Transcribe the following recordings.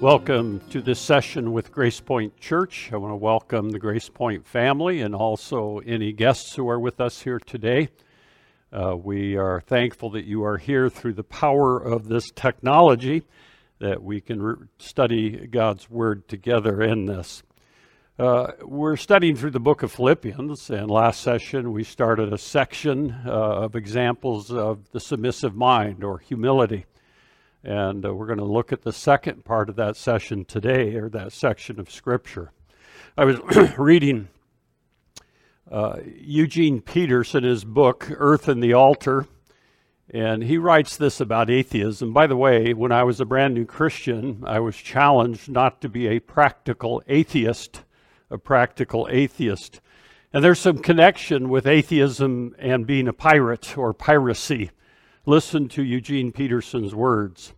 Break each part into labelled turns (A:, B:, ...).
A: Welcome to this session with Grace Point Church. I want to welcome the Grace Point family and also any guests who are with us here today. Uh, we are thankful that you are here through the power of this technology that we can re- study God's Word together in this. Uh, we're studying through the book of Philippians, and last session we started a section uh, of examples of the submissive mind or humility. And uh, we're going to look at the second part of that session today, or that section of Scripture. I was reading uh, Eugene Peterson, his book, Earth and the Altar, and he writes this about atheism. By the way, when I was a brand new Christian, I was challenged not to be a practical atheist, a practical atheist. And there's some connection with atheism and being a pirate or piracy. Listen to Eugene Peterson's words.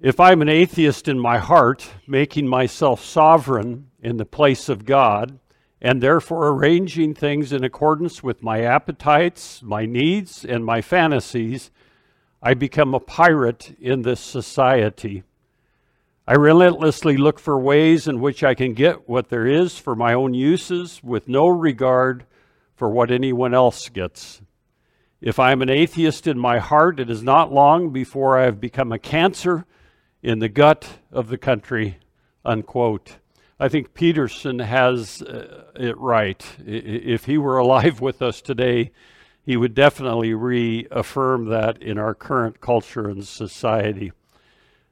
A: If I'm an atheist in my heart, making myself sovereign in the place of God, and therefore arranging things in accordance with my appetites, my needs, and my fantasies, I become a pirate in this society. I relentlessly look for ways in which I can get what there is for my own uses with no regard for what anyone else gets. If I am an atheist in my heart, it is not long before I have become a cancer in the gut of the country, unquote. I think Peterson has uh, it right. If he were alive with us today, he would definitely reaffirm that in our current culture and society.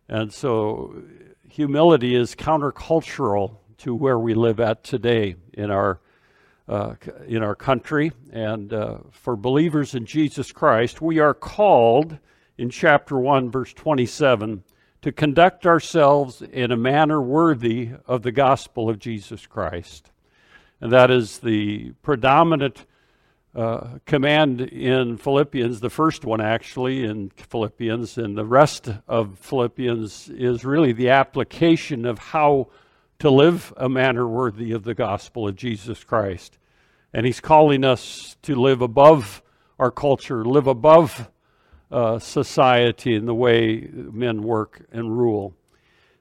A: And so humility is countercultural to where we live at today in our uh, in our country. And uh, for believers in Jesus Christ, we are called in chapter 1, verse 27 to conduct ourselves in a manner worthy of the gospel of Jesus Christ. And that is the predominant uh, command in Philippians, the first one actually in Philippians, and the rest of Philippians is really the application of how to live a manner worthy of the gospel of Jesus Christ. And he's calling us to live above our culture, live above uh, society and the way men work and rule.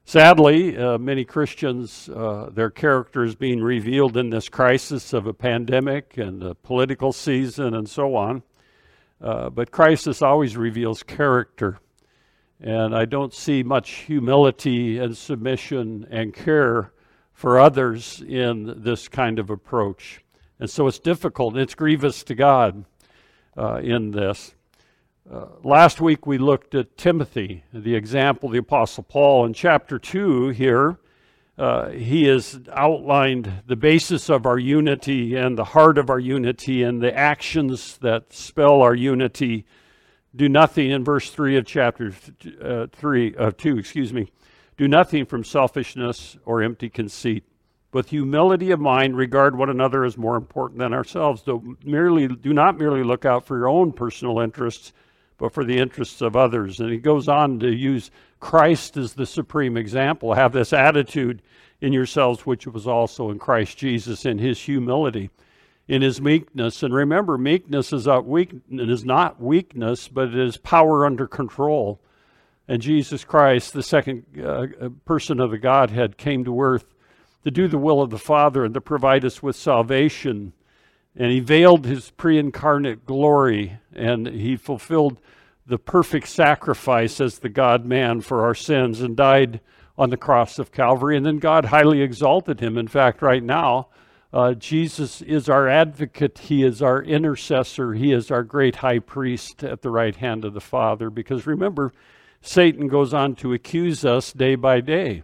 A: Sadly, uh, many Christians, uh, their character is being revealed in this crisis of a pandemic and a political season and so on. Uh, but crisis always reveals character. And I don't see much humility and submission and care for others in this kind of approach. And so it's difficult. It's grievous to God uh, in this. Uh, last week we looked at Timothy, the example of the Apostle Paul. In chapter 2 here, uh, he has outlined the basis of our unity and the heart of our unity and the actions that spell our unity. Do nothing in verse 3 of chapter uh, 3 of uh, 2, excuse me. Do nothing from selfishness or empty conceit. With humility of mind, regard one another as more important than ourselves. Do, merely, do not merely look out for your own personal interests but for the interests of others. And he goes on to use Christ as the supreme example. Have this attitude in yourselves, which was also in Christ Jesus in his humility, in his meekness. And remember, meekness is, weak, it is not weakness, but it is power under control. And Jesus Christ, the second uh, person of the Godhead, came to earth to do the will of the Father and to provide us with salvation and he veiled his pre incarnate glory and he fulfilled the perfect sacrifice as the God man for our sins and died on the cross of Calvary. And then God highly exalted him. In fact, right now, uh, Jesus is our advocate. He is our intercessor. He is our great high priest at the right hand of the Father. Because remember, Satan goes on to accuse us day by day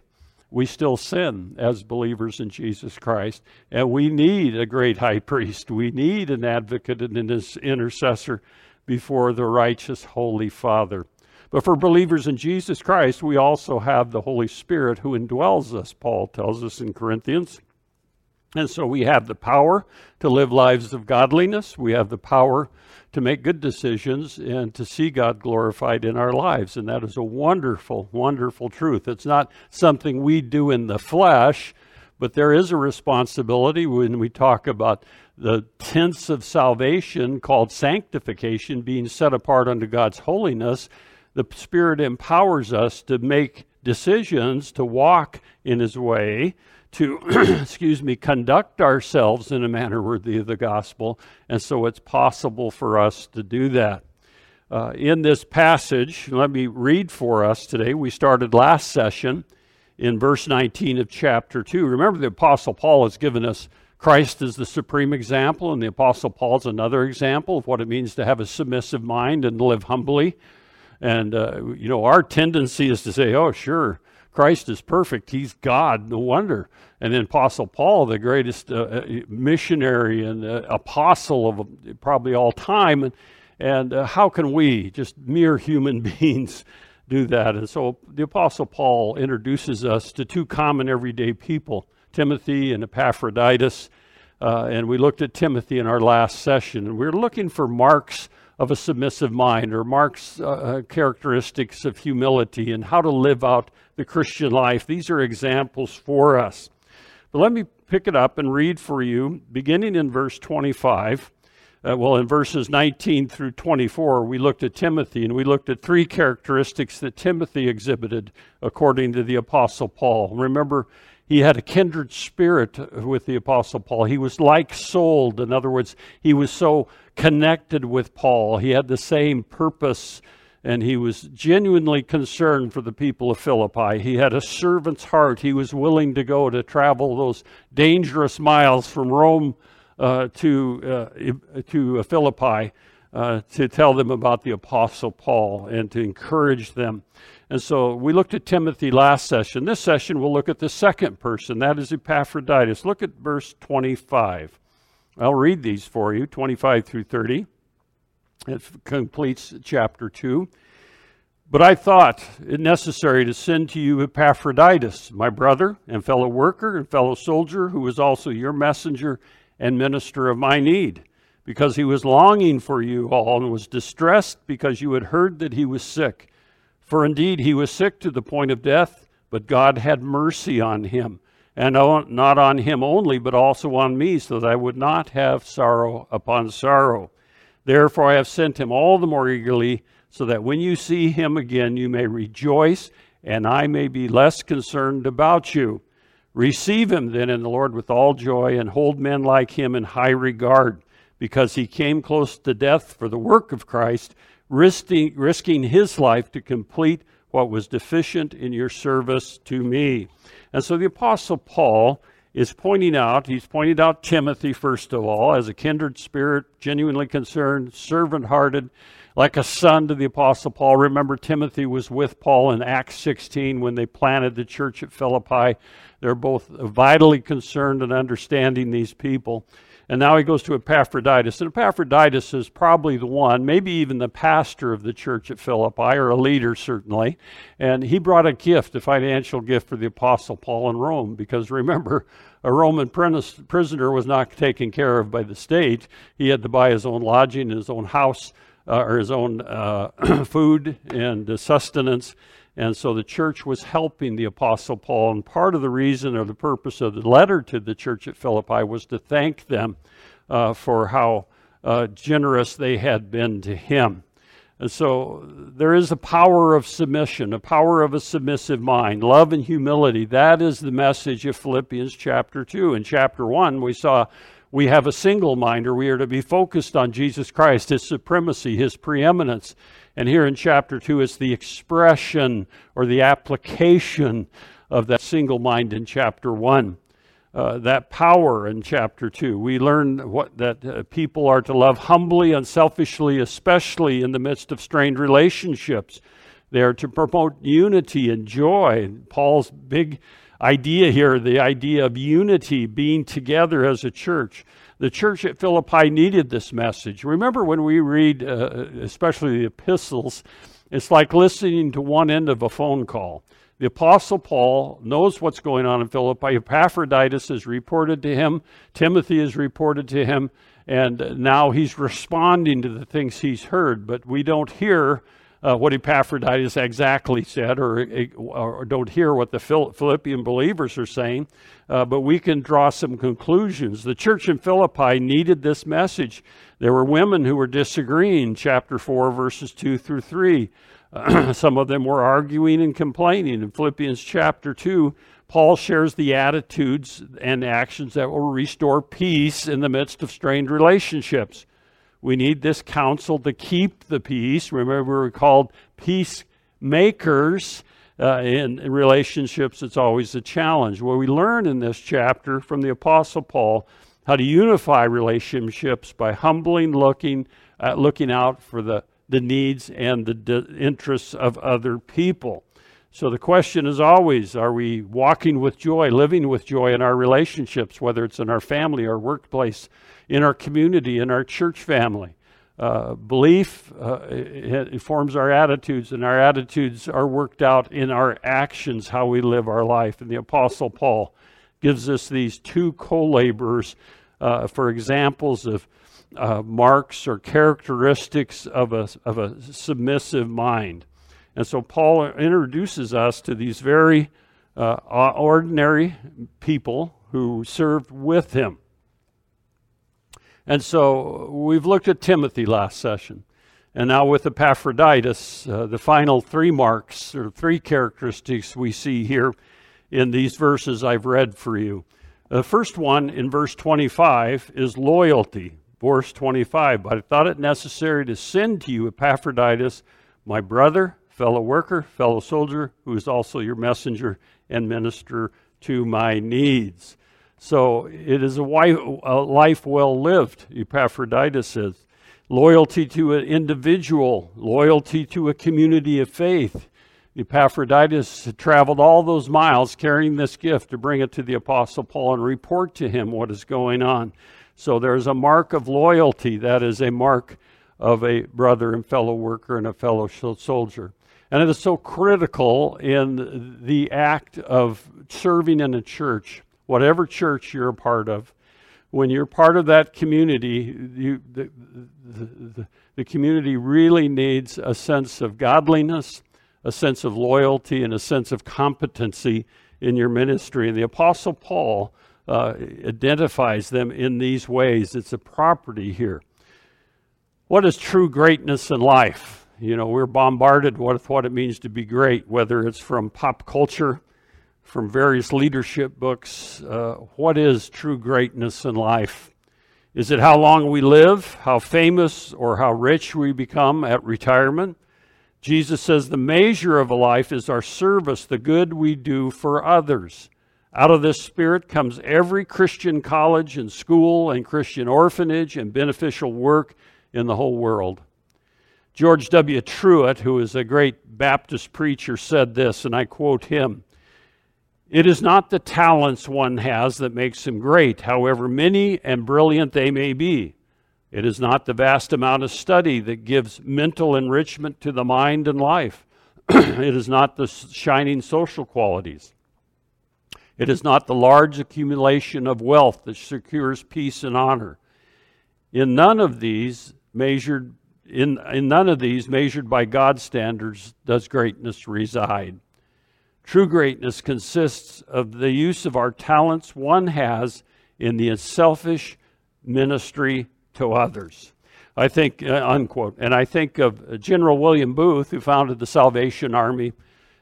A: we still sin as believers in Jesus Christ. And we need a great high priest. We need an advocate and an intercessor before the righteous Holy Father. But for believers in Jesus Christ, we also have the Holy Spirit who indwells us, Paul tells us in Corinthians. And so we have the power to live lives of godliness. We have the power to make good decisions and to see God glorified in our lives. And that is a wonderful, wonderful truth. It's not something we do in the flesh, but there is a responsibility when we talk about the tense of salvation called sanctification, being set apart unto God's holiness. The Spirit empowers us to make decisions to walk in his way, to, excuse me, conduct ourselves in a manner worthy of the gospel. And so it's possible for us to do that. Uh, in this passage, let me read for us today. We started last session in verse 19 of chapter 2. Remember, the Apostle Paul has given us Christ as the supreme example, and the Apostle Paul is another example of what it means to have a submissive mind and live humbly. And, uh, you know, our tendency is to say, oh, sure, Christ is perfect. He's God. No wonder. And then Apostle Paul, the greatest uh, uh missionary and uh, apostle of probably all time. And, and uh, how can we, just mere human beings, do that. And so the Apostle Paul introduces us to two common everyday people, Timothy and Epaphroditus. Uh, and we looked at Timothy in our last session. And we are looking for marks of a submissive mind or marks, uh, uh, characteristics of humility and how to live out the Christian life. These are examples for us. But let me pick it up and read for you, beginning in verse 25. Uh, well, in verses 19 through 24, we looked at Timothy and we looked at three characteristics that Timothy exhibited according to the Apostle Paul. Remember, he had a kindred spirit with the Apostle Paul. He was like souled. In other words, he was so connected with Paul. He had the same purpose and he was genuinely concerned for the people of Philippi. He had a servant's heart. He was willing to go to travel those dangerous miles from Rome uh, to, uh, to Philippi uh, to tell them about the Apostle Paul and to encourage them. And so we looked at Timothy last session. This session we'll look at the second person, that is Epaphroditus. Look at verse 25. I'll read these for you 25 through 30. It completes chapter 2. But I thought it necessary to send to you Epaphroditus, my brother and fellow worker and fellow soldier, who was also your messenger and minister of my need, because he was longing for you all and was distressed because you had heard that he was sick. For indeed he was sick to the point of death, but God had mercy on him, and not on him only, but also on me, so that I would not have sorrow upon sorrow. Therefore I have sent him all the more eagerly, so that when you see him again you may rejoice, and I may be less concerned about you. Receive him then in the Lord with all joy and hold men like him in high regard, because he came close to death for the work of Christ, risking, risking his life to complete what was deficient in your service to me. And so the Apostle Paul is pointing out, he's pointed out Timothy, first of all, as a kindred spirit, genuinely concerned, servant hearted, like a son to the Apostle Paul. Remember, Timothy was with Paul in Acts 16 when they planted the church at Philippi. They're both vitally concerned and understanding these people. And now he goes to Epaphroditus. And Epaphroditus is probably the one, maybe even the pastor of the church at Philippi, or a leader certainly. And he brought a gift, a financial gift for the Apostle Paul in Rome, because remember, a Roman prisoner was not taken care of by the state. He had to buy his own lodging, his own house, uh, or his own uh, food and sustenance. And so the church was helping the Apostle Paul. And part of the reason or the purpose of the letter to the church at Philippi was to thank them uh, for how uh, generous they had been to him. And so there is a power of submission, a power of a submissive mind, love and humility. That is the message of Philippians chapter 2. In chapter 1, we saw we have a single mind, or we are to be focused on Jesus Christ, his supremacy, his preeminence. And here in chapter 2, it's the expression or the application of that single mind in chapter 1. Uh, that power in chapter 2. We learn what, that uh, people are to love humbly, unselfishly, especially in the midst of strained relationships. They are to promote unity and joy. Paul's big idea here, the idea of unity, being together as a church. The church at Philippi needed this message. Remember when we read, uh, especially the epistles, it's like listening to one end of a phone call. The Apostle Paul knows what's going on in Philippi. Epaphroditus is reported to him, Timothy is reported to him, and now he's responding to the things he's heard. But we don't hear uh, what Epaphroditus exactly said or, or don't hear what the Philippian believers are saying, uh, but we can draw some conclusions. The church in Philippi needed this message. There were women who were disagreeing, chapter 4, verses 2 through 3. some of them were arguing and complaining. In Philippians chapter 2, Paul shares the attitudes and actions that will restore peace in the midst of strained relationships. We need this counsel to keep the peace. Remember, we're called peacemakers. Uh, in, relationships, it's always a challenge. Well, we learn in this chapter from the Apostle Paul how to unify relationships by humbling, looking, uh, looking out for the, the needs and the de- interests of other people. So the question is always are we walking with joy, living with joy in our relationships, whether it's in our family, our workplace, in our community, in our church family? Uh, belief uh, informs our attitudes, and our attitudes are worked out in our actions, how we live our life. And the Apostle Paul gives us these two co laborers uh, for examples of uh, marks or characteristics of a, of a submissive mind. And so Paul introduces us to these very uh, ordinary people who served with him. And so we've looked at Timothy last session. And now with Epaphroditus, uh, the final three marks or three characteristics we see here in these verses I've read for you. The first one in verse 25 is loyalty. Verse 25, but I thought it necessary to send to you Epaphroditus, my brother fellow worker, fellow soldier, who is also your messenger and minister to my needs. So it is a, wife, a life well lived, Epaphroditus says. Loyalty to an individual, loyalty to a community of faith. Epaphroditus traveled all those miles carrying this gift to bring it to the Apostle Paul and report to him what is going on. So there's a mark of loyalty. That is a mark of a brother and fellow worker and a fellow soldier. And it is so critical in the act of serving in a church, whatever church you're a part of. When you're part of that community, you, the, the, the, the community really needs a sense of godliness, a sense of loyalty, and a sense of competency in your ministry. And the Apostle Paul uh, identifies them in these ways. It's a property here. What is true greatness in life? You know, we're bombarded with what it means to be great, whether it's from pop culture, from various leadership books. Uh, what is true greatness in life? Is it how long we live, how famous or how rich we become at retirement? Jesus says the measure of a life is our service, the good we do for others. Out of this spirit comes every Christian college and school and Christian orphanage and beneficial work in the whole world. George W. Truett, who is a great Baptist preacher, said this, and I quote him It is not the talents one has that makes him great, however many and brilliant they may be. It is not the vast amount of study that gives mental enrichment to the mind and life. it is not the shining social qualities. It is not the large accumulation of wealth that secures peace and honor. In none of these, measured in, in none of these, measured by God's standards, does greatness reside. True greatness consists of the use of our talents one has in the selfish ministry to others. I think, uh, unquote. And I think of General William Booth, who founded the Salvation Army,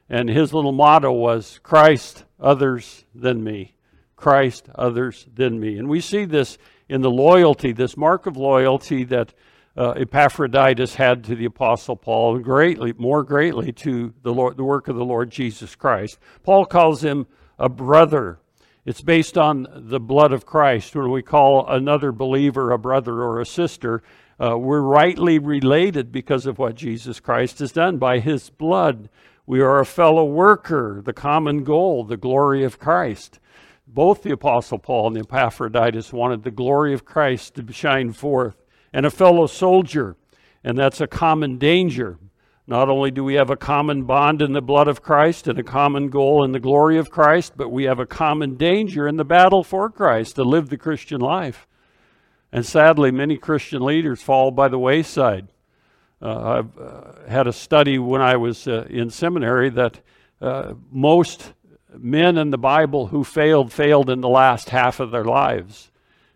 A: and his little motto was Christ, others than me. Christ, others than me. And we see this in the loyalty, this mark of loyalty that uh, Epaphroditus had to the Apostle Paul, greatly, more greatly to the, Lord, the work of the Lord Jesus Christ. Paul calls him a brother. It's based on the blood of Christ. When we call another believer a brother or a sister, uh, we're rightly related because of what Jesus Christ has done. By his blood, we are a fellow worker, the common goal, the glory of Christ. Both the Apostle Paul and the Epaphroditus wanted the glory of Christ to shine forth and a fellow soldier, and that's a common danger. Not only do we have a common bond in the blood of Christ and a common goal in the glory of Christ, but we have a common danger in the battle for Christ to live the Christian life. And sadly, many Christian leaders fall by the wayside. Uh, I've uh, had a study when I was uh, in seminary that uh, most men in the Bible who failed, failed in the last half of their lives.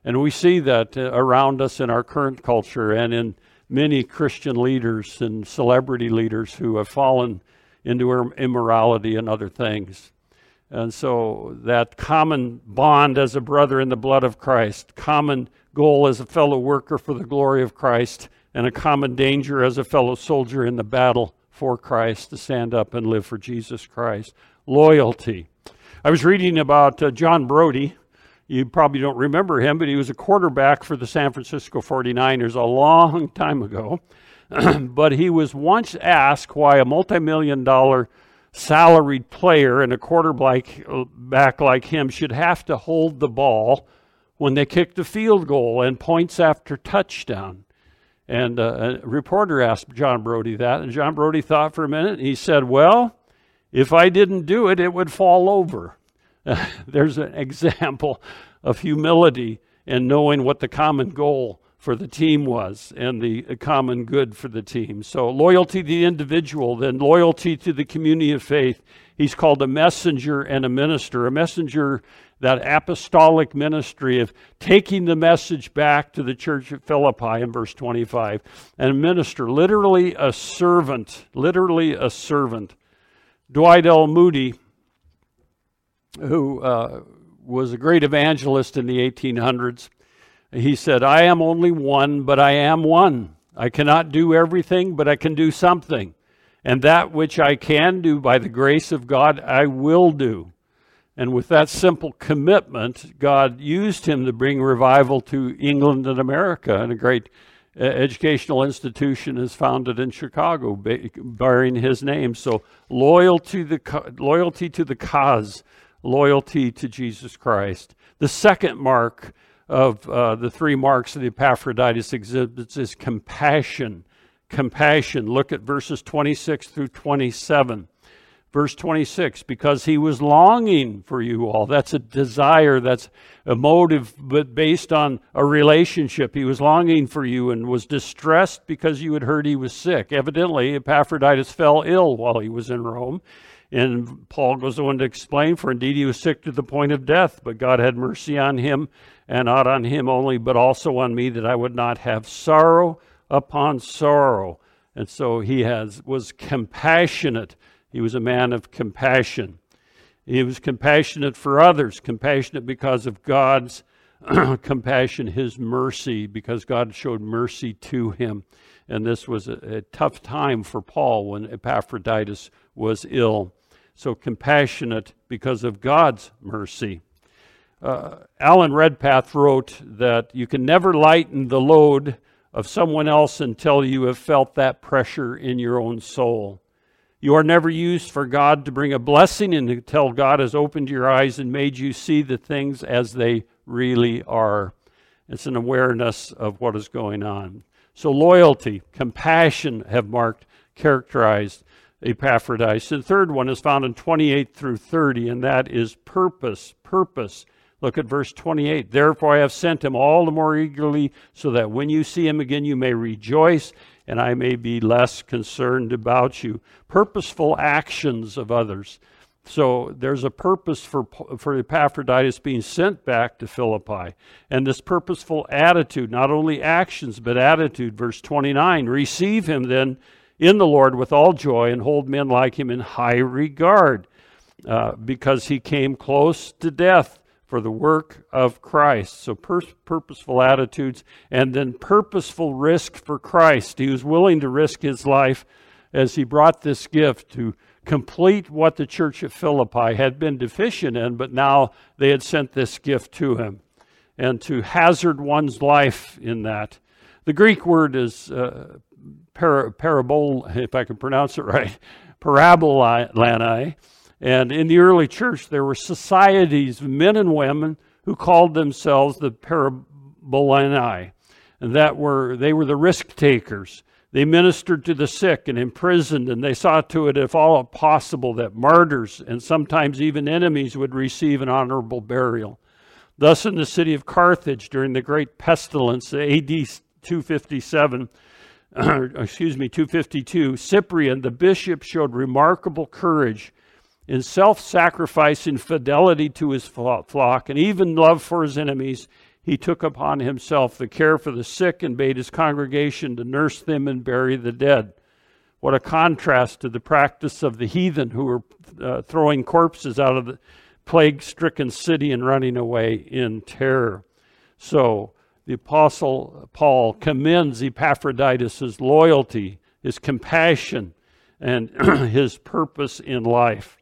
A: And we see that uh, around us in our current culture and in many Christian leaders and celebrity leaders who have fallen into immorality and other things. And so that common bond as a brother in the blood of Christ, common goal as a fellow worker for the glory of Christ, and a common danger as a fellow soldier in the battle for Christ to stand up and live for Jesus Christ. Loyalty. I was reading about uh, John Brodie. You probably don't remember him, but he was a quarterback for the San Francisco 49ers a long time ago. but he was once asked why a multi-million dollar salaried player and a quarterback back like him should have to hold the ball when they kick the field goal and points after touchdown. And uh, a reporter asked John Brodie that, and John Brodie thought for a minute. And he said, Well, if I didn't do it, it would fall over. There's an example of humility and knowing what the common goal for the team was and the common good for the team. So, loyalty to the individual, then loyalty to the community of faith. He's called a messenger and a minister. A messenger, that apostolic ministry of taking the message back to the church at Philippi in verse 25. And a minister, literally a servant, literally a servant. Dwight L. Moody, who uh, was a great evangelist in the 1800s, he said, I am only one, but I am one. I cannot do everything, but I can do something. And that which I can do by the grace of God, I will do. And with that simple commitment, God used him to bring revival to England and America. And a great uh, educational institution is founded in Chicago, bearing his name. So loyalty the loyalty to the cause, loyalty to Jesus Christ. The second mark of uh, the three marks that Epaphroditus exhibits is compassion. Compassion. Look at verses 26 through 27. Verse 26, because he was longing for you all. That's a desire, that's a motive, but based on a relationship. He was longing for you and was distressed because you had heard he was sick. Evidently, Epaphroditus fell ill while he was in Rome. And Paul goes on to explain, for indeed he was sick to the point of death, but God had mercy on him and not on him only, but also on me, that I would not have sorrow upon sorrow. And so he has, was compassionate. He was a man of compassion. He was compassionate for others, compassionate because of God's compassion, his mercy, because God showed mercy to him. And this was a, a tough time for Paul when Epaphroditus was ill. So compassionate because of God's mercy. Uh, Alan Redpath wrote that you can never lighten the load of someone else until you have felt that pressure in your own soul. You are never used for God to bring a blessing until God has opened your eyes and made you see the things as they really are. It's an awareness of what is going on. So, loyalty, compassion have marked, characterized Epaphroditus. The third one is found in 28 through 30, and that is purpose. Purpose. Look at verse 28. Therefore I have sent him all the more eagerly, so that when you see him again, you may rejoice, and I may be less concerned about you. Purposeful actions of others. So there's a purpose for, for Epaphroditus being sent back to Philippi. And this purposeful attitude, not only actions, but attitude. Verse 29 Receive him then in the Lord with all joy and hold men like him in high regard, uh, because he came close to death for the work of Christ. So, pur- purposeful attitudes and then purposeful risk for Christ. He was willing to risk his life as he brought this gift to complete what the church at Philippi had been deficient in, but now they had sent this gift to him. And to hazard one's life in that. The Greek word is uh, par- parabol, if I can pronounce it right, parabolani and in the early church, there were societies of men and women who called themselves the Parabolani. And that were they were the risk takers. They ministered to the sick and imprisoned, and they saw to it, if all possible, that martyrs and sometimes even enemies would receive an honorable burial. Thus, in the city of Carthage during the great pestilence, AD 257, excuse me, 252, Cyprian, the bishop, showed remarkable courage in self sacrificing fidelity to his flock and even love for his enemies. He took upon himself the care for the sick and bade his congregation to nurse them and bury the dead. What a contrast to the practice of the heathen who were uh, throwing corpses out of the plague stricken city and running away in terror. So, the Apostle Paul commends Epaphroditus' loyalty, his compassion, and his purpose in life.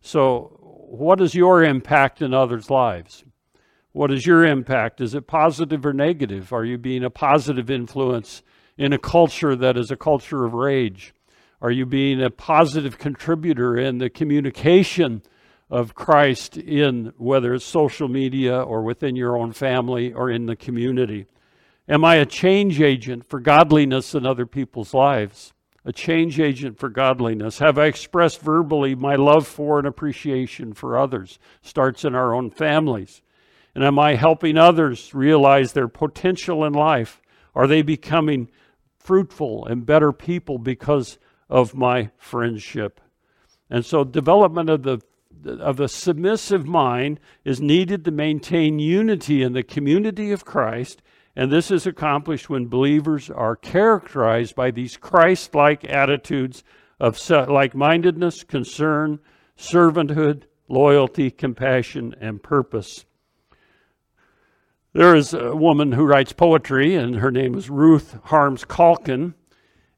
A: So, what is your impact in others' lives? What is your impact? Is it positive or negative? Are you being a positive influence in a culture that is a culture of rage? Are you being a positive contributor in the communication of Christ in whether it's social media or within your own family or in the community? Am I a change agent for godliness in other people's lives? A change agent for godliness? Have I expressed verbally my love for and appreciation for others? Starts in our own families. And am I helping others realize their potential in life? Are they becoming fruitful and better people because of my friendship? And so, development of the of a submissive mind is needed to maintain unity in the community of Christ, and this is accomplished when believers are characterized by these Christ like attitudes of like mindedness, concern, servanthood, loyalty, compassion, and purpose. There is a woman who writes poetry, and her name is Ruth Harms Calkin.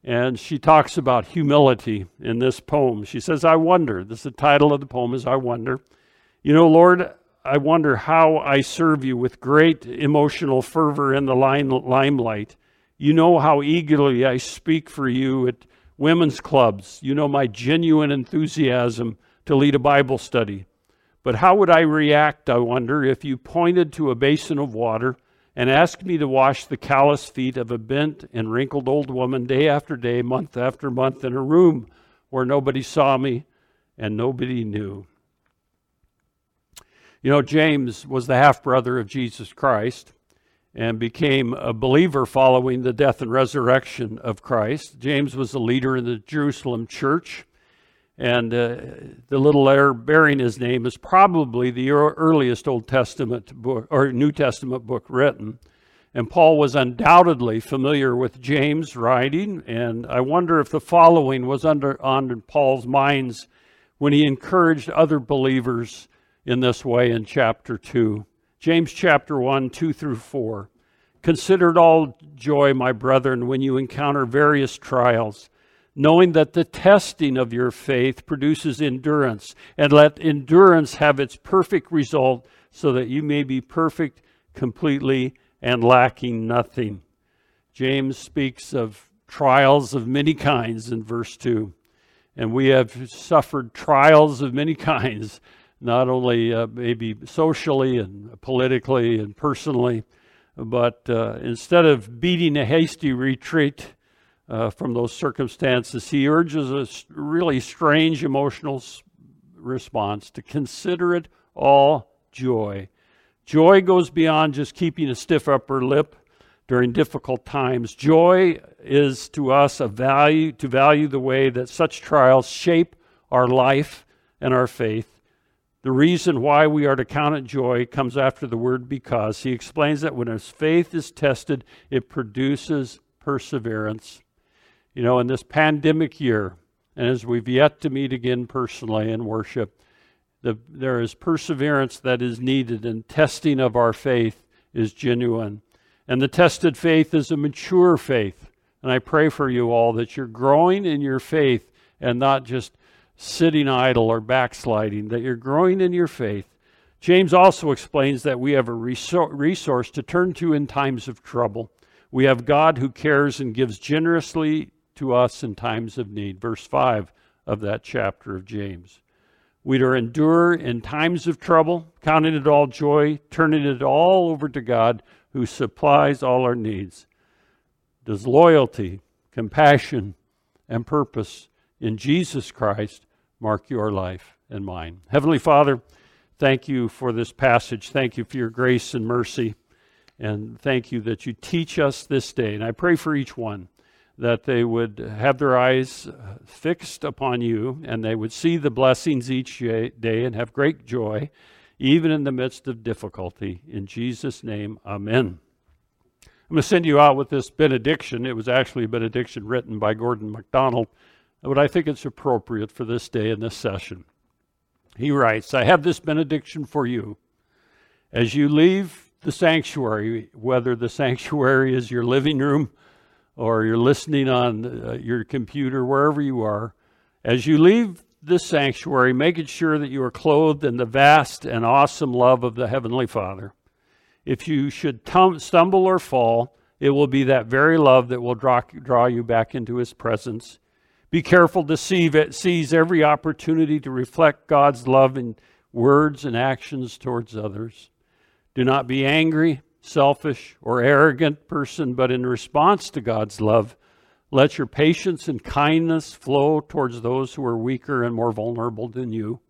A: And she talks about humility in this poem. She says, I wonder, this is the title of the poem is I Wonder. You know, Lord, I wonder how I serve you with great emotional fervor in the limelight. You know how eagerly I speak for you at women's clubs. You know my genuine enthusiasm to lead a Bible study. But how would I react, I wonder, if you pointed to a basin of water and asked me to wash the callous feet of a bent and wrinkled old woman day after day, month after month, in a room where nobody saw me and nobody knew. You know, James was the half brother of Jesus Christ and became a believer following the death and resurrection of Christ. James was a leader in the Jerusalem church. And uh, the little letter bearing his name is probably the earliest Old Testament book or New Testament book written. And Paul was undoubtedly familiar with James' writing, and I wonder if the following was under on Paul's minds when he encouraged other believers in this way in chapter 2. James chapter 1, 2 through 4. Consider it all joy, my brethren, when you encounter various trials knowing that the testing of your faith produces endurance, and let endurance have its perfect result, so that you may be perfect completely and lacking nothing. James speaks of trials of many kinds in verse 2. And we have suffered trials of many kinds, not only uh, maybe socially and politically and personally, but uh, instead of beating a hasty retreat, uh, from those circumstances, he urges a really strange emotional response to consider it all joy. Joy goes beyond just keeping a stiff upper lip during difficult times. Joy is to us a value to value the way that such trials shape our life and our faith. The reason why we are to count it joy comes after the word because. He explains that when his faith is tested, it produces perseverance. You know, in this pandemic year, and as we've yet to meet again personally in worship, the, there is perseverance that is needed, and testing of our faith is genuine. And the tested faith is a mature faith. And I pray for you all that you're growing in your faith and not just sitting idle or backsliding, that you're growing in your faith. James also explains that we have a resource to turn to in times of trouble. We have God who cares and gives generously to us in times of need. Verse 5 of that chapter of James. We to endure in times of trouble, counting it all joy, turning it all over to God who supplies all our needs. Does loyalty, compassion, and purpose in Jesus Christ mark your life and mine? Heavenly Father, thank you for this passage. Thank you for your grace and mercy. And thank you that you teach us this day. And I pray for each one that they would have their eyes fixed upon you and they would see the blessings each day and have great joy, even in the midst of difficulty. In Jesus' name, amen. I'm going to send you out with this benediction. It was actually a benediction written by Gordon MacDonald, but I think it's appropriate for this day and this session. He writes, I have this benediction for you. As you leave the sanctuary, whether the sanctuary is your living room, or you're listening on uh, your computer, wherever you are, as you leave this sanctuary, making sure that you are clothed in the vast and awesome love of the Heavenly Father. If you should tum- stumble or fall, it will be that very love that will draw, draw you back into His presence. Be careful to seize every opportunity to reflect God's love in words and actions towards others. Do not be angry, selfish, or arrogant person, but in response to God's love, let your patience and kindness flow towards those who are weaker and more vulnerable than you.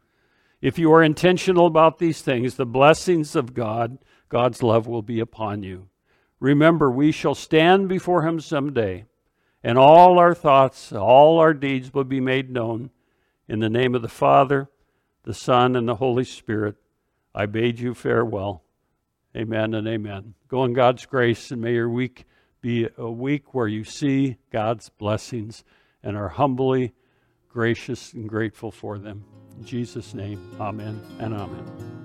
A: If you are intentional about these things, the blessings of God, God's love, will be upon you. Remember, we shall stand before Him someday, and all our thoughts, all our deeds will be made known. In the name of the Father, the Son, and the Holy Spirit, I bade you farewell. Amen and amen. Go in God's grace, and may your week be a week where you see God's blessings and are humbly gracious and grateful for them. In Jesus' name, amen and amen.